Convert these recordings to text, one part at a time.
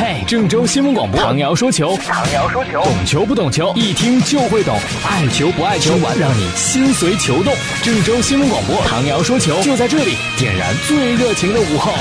嘿，郑州新闻广播，唐瑶说球，唐瑶说球，懂球不懂球，一听就会懂，爱球不爱球，让你心随球动。郑州新闻广播，唐瑶说球，就在这里，点燃最热情的午后。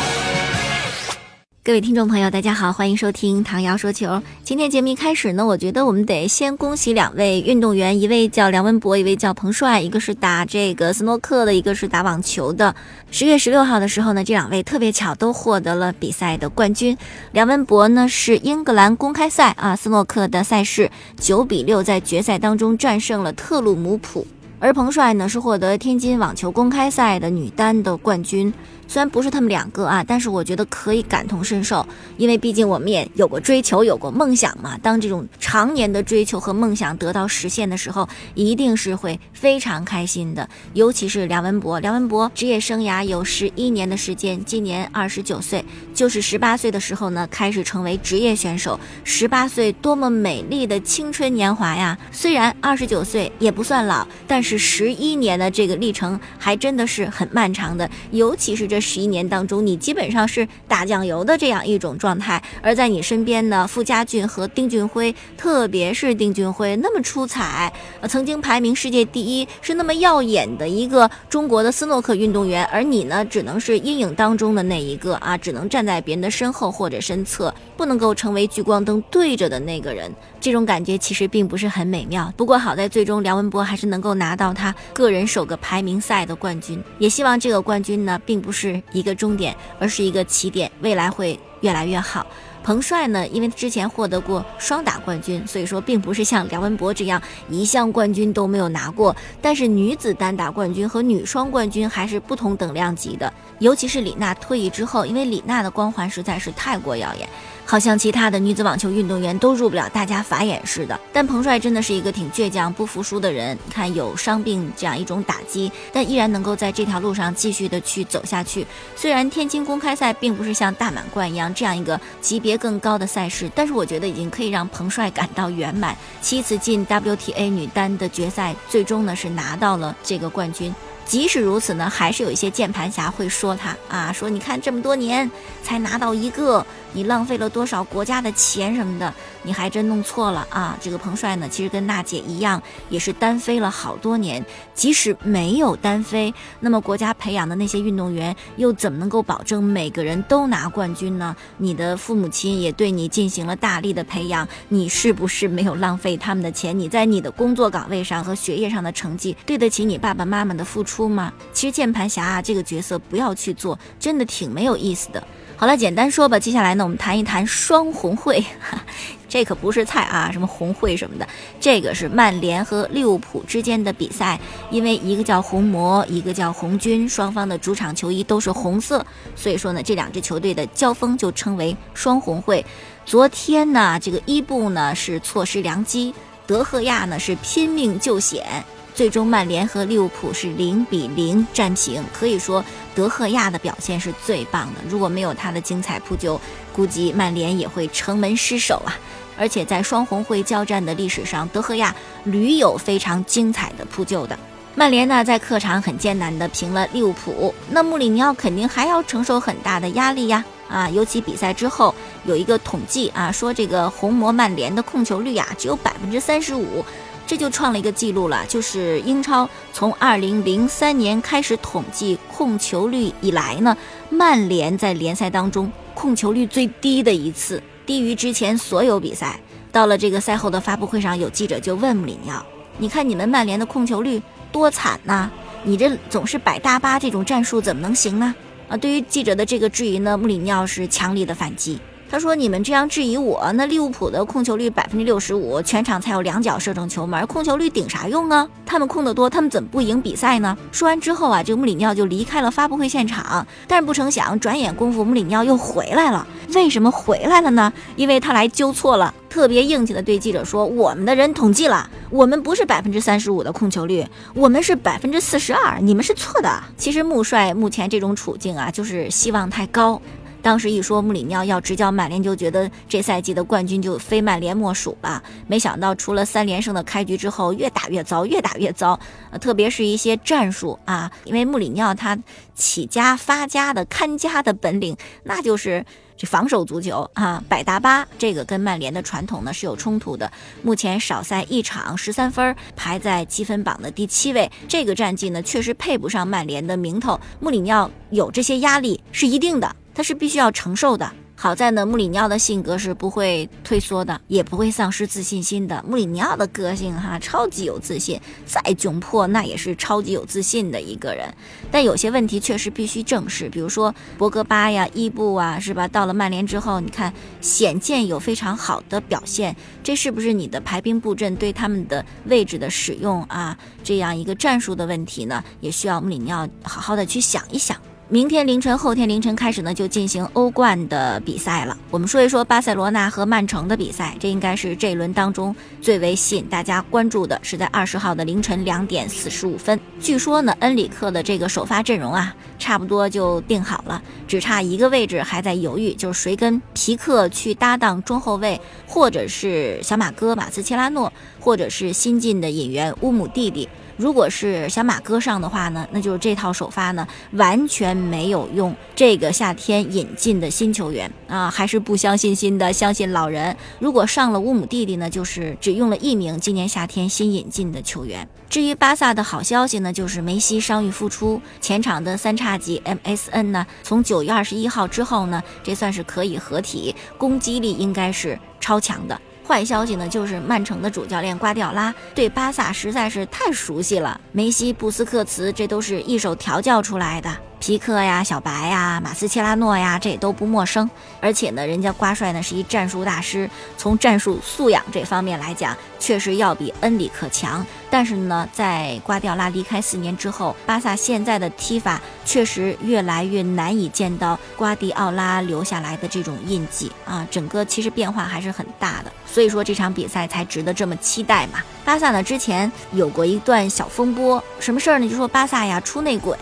各位听众朋友，大家好，欢迎收听唐瑶说球。今天节目一开始呢，我觉得我们得先恭喜两位运动员，一位叫梁文博，一位叫彭帅，一个是打这个斯诺克的，一个是打网球的。十月十六号的时候呢，这两位特别巧都获得了比赛的冠军。梁文博呢是英格兰公开赛啊斯诺克的赛事，九比六在决赛当中战胜了特鲁姆普，而彭帅呢是获得天津网球公开赛的女单的冠军。虽然不是他们两个啊，但是我觉得可以感同身受，因为毕竟我们也有过追求，有过梦想嘛。当这种常年的追求和梦想得到实现的时候，一定是会非常开心的。尤其是梁文博，梁文博职业生涯有十一年的时间，今年二十九岁，就是十八岁的时候呢开始成为职业选手。十八岁多么美丽的青春年华呀！虽然二十九岁也不算老，但是十一年的这个历程还真的是很漫长的，尤其是这。十一年当中，你基本上是打酱油的这样一种状态，而在你身边呢，傅家俊和丁俊晖，特别是丁俊晖那么出彩，呃，曾经排名世界第一，是那么耀眼的一个中国的斯诺克运动员，而你呢，只能是阴影当中的那一个啊，只能站在别人的身后或者身侧，不能够成为聚光灯对着的那个人，这种感觉其实并不是很美妙。不过好在最终梁文博还是能够拿到他个人首个排名赛的冠军，也希望这个冠军呢，并不是。是一个终点，而是一个起点，未来会越来越好。彭帅呢，因为之前获得过双打冠军，所以说并不是像梁文博这样一项冠军都没有拿过。但是女子单打冠军和女双冠军还是不同等量级的，尤其是李娜退役之后，因为李娜的光环实在是太过耀眼。好像其他的女子网球运动员都入不了大家法眼似的，但彭帅真的是一个挺倔强、不服输的人。你看，有伤病这样一种打击，但依然能够在这条路上继续的去走下去。虽然天津公开赛并不是像大满贯一样这样一个级别别更高的赛事，但是我觉得已经可以让彭帅感到圆满。七次进 WTA 女单的决赛，最终呢是拿到了这个冠军。即使如此呢，还是有一些键盘侠会说他啊，说你看这么多年才拿到一个，你浪费了多少国家的钱什么的，你还真弄错了啊！这个彭帅呢，其实跟娜姐一样，也是单飞了好多年。即使没有单飞，那么国家培养的那些运动员又怎么能够保证每个人都拿冠军呢？你的父母亲也对你进行了大力的培养，你是不是没有浪费他们的钱？你在你的工作岗位上和学业上的成绩对得起你爸爸妈妈的付出？出吗？其实键盘侠啊这个角色不要去做，真的挺没有意思的。好了，简单说吧。接下来呢，我们谈一谈双红会，这可不是菜啊，什么红会什么的，这个是曼联和利物浦之间的比赛。因为一个叫红魔，一个叫红军，双方的主场球衣都是红色，所以说呢，这两支球队的交锋就称为双红会。昨天呢，这个伊布呢是错失良机，德赫亚呢是拼命救险。最终，曼联和利物浦是零比零战平。可以说，德赫亚的表现是最棒的。如果没有他的精彩扑救，估计曼联也会城门失守啊！而且在双红会交战的历史上，德赫亚屡有非常精彩的扑救的。曼联呢，在客场很艰难的平了利物浦，那穆里尼奥肯定还要承受很大的压力呀！啊，尤其比赛之后有一个统计啊，说这个红魔曼联的控球率啊，只有百分之三十五。这就创了一个记录了，就是英超从二零零三年开始统计控球率以来呢，曼联在联赛当中控球率最低的一次，低于之前所有比赛。到了这个赛后的发布会上，有记者就问穆里尼奥：“你看你们曼联的控球率多惨呐，你这总是摆大巴这种战术怎么能行呢？”啊，对于记者的这个质疑呢，穆里尼奥是强力的反击。他说：“你们这样质疑我，那利物浦的控球率百分之六十五，全场才有两脚射中球门，控球率顶啥用啊？他们控得多，他们怎么不赢比赛呢？”说完之后啊，这个穆里尼奥就离开了发布会现场。但是不成想，转眼功夫穆里尼奥又回来了。为什么回来了呢？因为他来纠错了，特别硬气的对记者说：“我们的人统计了，我们不是百分之三十五的控球率，我们是百分之四十二，你们是错的。”其实穆帅目前这种处境啊，就是希望太高。当时一说穆里尼奥要执教曼联，就觉得这赛季的冠军就非曼联莫属了。没想到除了三连胜的开局之后，越打越糟，越打越糟。呃，特别是一些战术啊，因为穆里尼奥他起家发家的看家的本领，那就是这防守足球啊，百达巴。这个跟曼联的传统呢是有冲突的。目前少赛一场，十三分，排在积分榜的第七位。这个战绩呢，确实配不上曼联的名头。穆里尼奥有这些压力是一定的。他是必须要承受的。好在呢，穆里尼奥的性格是不会退缩的，也不会丧失自信心的。穆里尼奥的个性哈，超级有自信，再窘迫那也是超级有自信的一个人。但有些问题确实必须正视，比如说博格巴呀、伊布啊，是吧？到了曼联之后，你看显见有非常好的表现，这是不是你的排兵布阵对他们的位置的使用啊？这样一个战术的问题呢，也需要穆里尼奥好好的去想一想。明天凌晨、后天凌晨开始呢，就进行欧冠的比赛了。我们说一说巴塞罗那和曼城的比赛，这应该是这一轮当中最为吸引大家关注的，是在二十号的凌晨两点四十五分。据说呢，恩里克的这个首发阵容啊，差不多就定好了，只差一个位置还在犹豫，就是谁跟皮克去搭档中后卫，或者是小马哥马斯切拉诺，或者是新进的引援乌姆弟弟。如果是小马哥上的话呢，那就是这套首发呢完全没有用这个夏天引进的新球员啊，还是不相信新的，相信老人。如果上了乌姆弟弟呢，就是只用了一名今年夏天新引进的球员。至于巴萨的好消息呢，就是梅西伤愈复出，前场的三叉戟 MSN 呢，从九月二十一号之后呢，这算是可以合体，攻击力应该是超强的。坏消息呢，就是曼城的主教练瓜迪奥拉对巴萨实在是太熟悉了，梅西、布斯克茨这都是一手调教出来的。皮克呀，小白呀，马斯切拉诺呀，这也都不陌生。而且呢，人家瓜帅呢是一战术大师，从战术素养这方面来讲，确实要比恩里克强。但是呢，在瓜迪奥拉离开四年之后，巴萨现在的踢法确实越来越难以见到瓜迪奥拉留下来的这种印记啊，整个其实变化还是很大的。所以说这场比赛才值得这么期待嘛。巴萨呢之前有过一段小风波，什么事儿呢？就说巴萨呀出内鬼。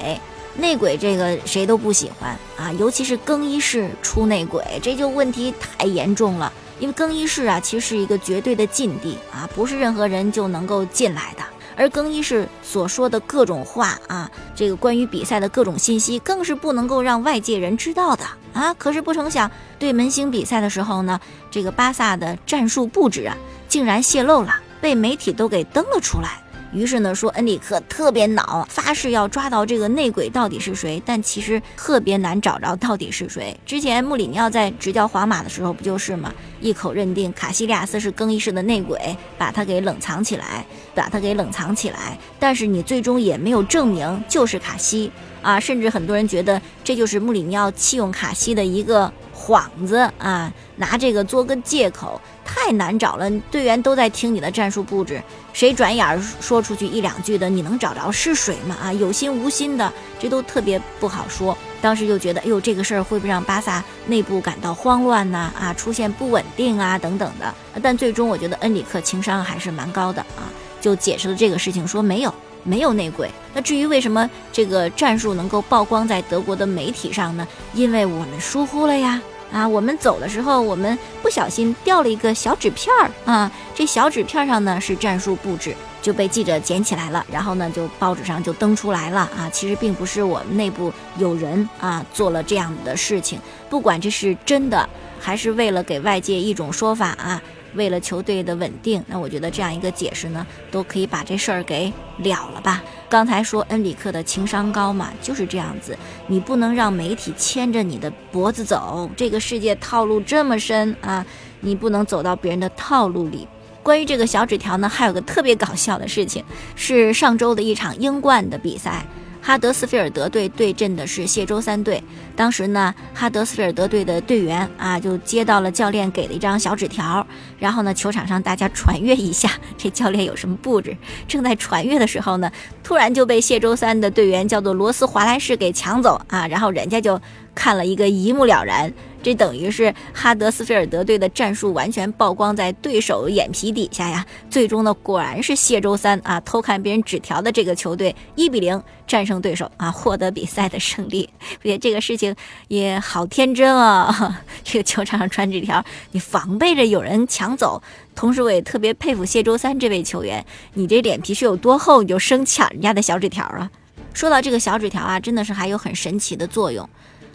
内鬼这个谁都不喜欢啊，尤其是更衣室出内鬼，这就问题太严重了。因为更衣室啊，其实是一个绝对的禁地啊，不是任何人就能够进来的。而更衣室所说的各种话啊，这个关于比赛的各种信息，更是不能够让外界人知道的啊。可是不成想，对门兴比赛的时候呢，这个巴萨的战术布置啊，竟然泄露了，被媒体都给登了出来。于是呢，说恩里克特别恼，发誓要抓到这个内鬼到底是谁。但其实特别难找着到底是谁。之前穆里尼奥在执教皇马的时候不就是吗？一口认定卡西利亚斯是更衣室的内鬼，把他给冷藏起来，把他给冷藏起来。但是你最终也没有证明就是卡西啊，甚至很多人觉得这就是穆里尼奥弃用卡西的一个幌子啊，拿这个做个借口。太难找了，队员都在听你的战术布置，谁转眼说出去一两句的，你能找着是谁吗？啊，有心无心的，这都特别不好说。当时就觉得，哎呦，这个事儿会不会让巴萨内部感到慌乱呢？啊，出现不稳定啊，等等的。但最终我觉得恩里克情商还是蛮高的啊，就解释了这个事情，说没有，没有内鬼。那至于为什么这个战术能够曝光在德国的媒体上呢？因为我们疏忽了呀。啊，我们走的时候，我们不小心掉了一个小纸片儿啊。这小纸片上呢是战术布置，就被记者捡起来了，然后呢就报纸上就登出来了啊。其实并不是我们内部有人啊做了这样的事情，不管这是真的还是为了给外界一种说法啊。为了球队的稳定，那我觉得这样一个解释呢，都可以把这事儿给了了吧。刚才说恩里克的情商高嘛，就是这样子。你不能让媒体牵着你的脖子走，这个世界套路这么深啊，你不能走到别人的套路里。关于这个小纸条呢，还有个特别搞笑的事情，是上周的一场英冠的比赛。哈德斯菲尔德队对阵的是谢周三队。当时呢，哈德斯菲尔德队的队员啊，就接到了教练给的一张小纸条，然后呢，球场上大家传阅一下，这教练有什么布置？正在传阅的时候呢，突然就被谢周三的队员叫做罗斯华莱士给抢走啊，然后人家就。看了一个一目了然。这等于是哈德斯菲尔德队的战术完全曝光在对手眼皮底下呀！最终呢，果然是谢周三啊偷看别人纸条的这个球队一比零战胜对手啊，获得比赛的胜利。而且这个事情也好天真啊！这个球场上传纸条，你防备着有人抢走。同时，我也特别佩服谢周三这位球员，你这脸皮是有多厚，你就生抢人家的小纸条啊！说到这个小纸条啊，真的是还有很神奇的作用。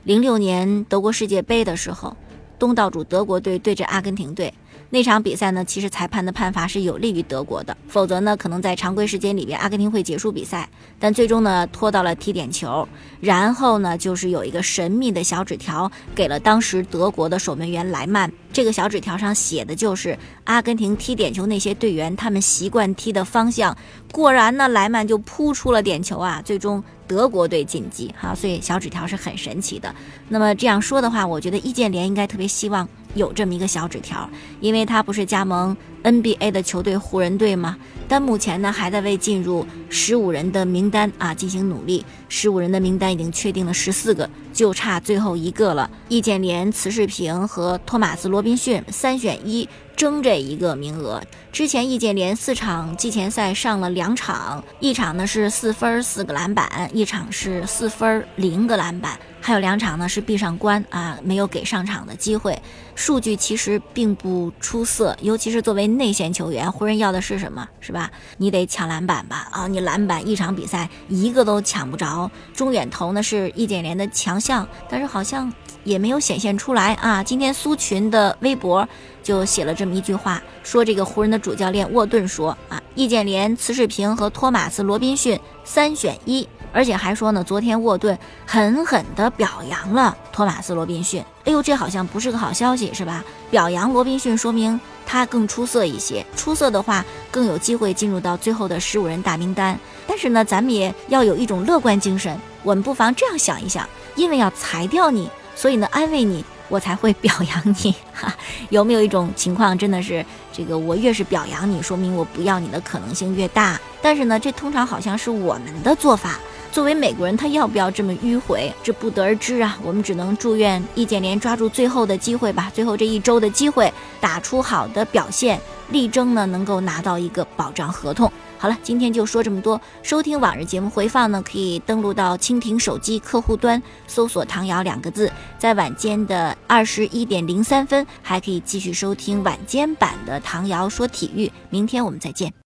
零六年德国世界杯的时候，东道主德国队对阵阿根廷队。那场比赛呢，其实裁判的判罚是有利于德国的，否则呢，可能在常规时间里边阿根廷会结束比赛。但最终呢，拖到了踢点球，然后呢，就是有一个神秘的小纸条给了当时德国的守门员莱曼。这个小纸条上写的就是阿根廷踢点球那些队员他们习惯踢的方向。果然呢，莱曼就扑出了点球啊，最终。德国队晋级，哈，所以小纸条是很神奇的。那么这样说的话，我觉得易建联应该特别希望有这么一个小纸条，因为他不是加盟 NBA 的球队湖人队吗？但目前呢，还在为进入十五人的名单啊进行努力。十五人的名单已经确定了十四个，就差最后一个了。易建联、慈世平和托马斯·罗宾逊三选一争这一个名额。之前易建联四场季前赛上了两场，一场呢是四分四个篮板，一场是四分零个篮板。还有两场呢是闭上关啊，没有给上场的机会，数据其实并不出色，尤其是作为内线球员，湖人要的是什么？是吧？你得抢篮板吧？啊，你篮板一场比赛一个都抢不着。中远投呢是易建联的强像，但是好像也没有显现出来啊。今天苏群的微博就写了这么一句话，说这个湖人的主教练沃顿说啊，易建联、慈世平和托马斯·罗宾逊三选一。而且还说呢，昨天沃顿狠狠地表扬了托马斯·罗宾逊。哎呦，这好像不是个好消息，是吧？表扬罗宾逊，说明他更出色一些。出色的话，更有机会进入到最后的十五人大名单。但是呢，咱们也要有一种乐观精神。我们不妨这样想一想：因为要裁掉你，所以呢，安慰你，我才会表扬你。哈，有没有一种情况，真的是这个？我越是表扬你，说明我不要你的可能性越大。但是呢，这通常好像是我们的做法。作为美国人，他要不要这么迂回，这不得而知啊。我们只能祝愿易建联抓住最后的机会吧，最后这一周的机会，打出好的表现，力争呢能够拿到一个保障合同。好了，今天就说这么多。收听往日节目回放呢，可以登录到蜻蜓手机客户端，搜索“唐瑶”两个字，在晚间的二十一点零三分，还可以继续收听晚间版的《唐瑶说体育》。明天我们再见。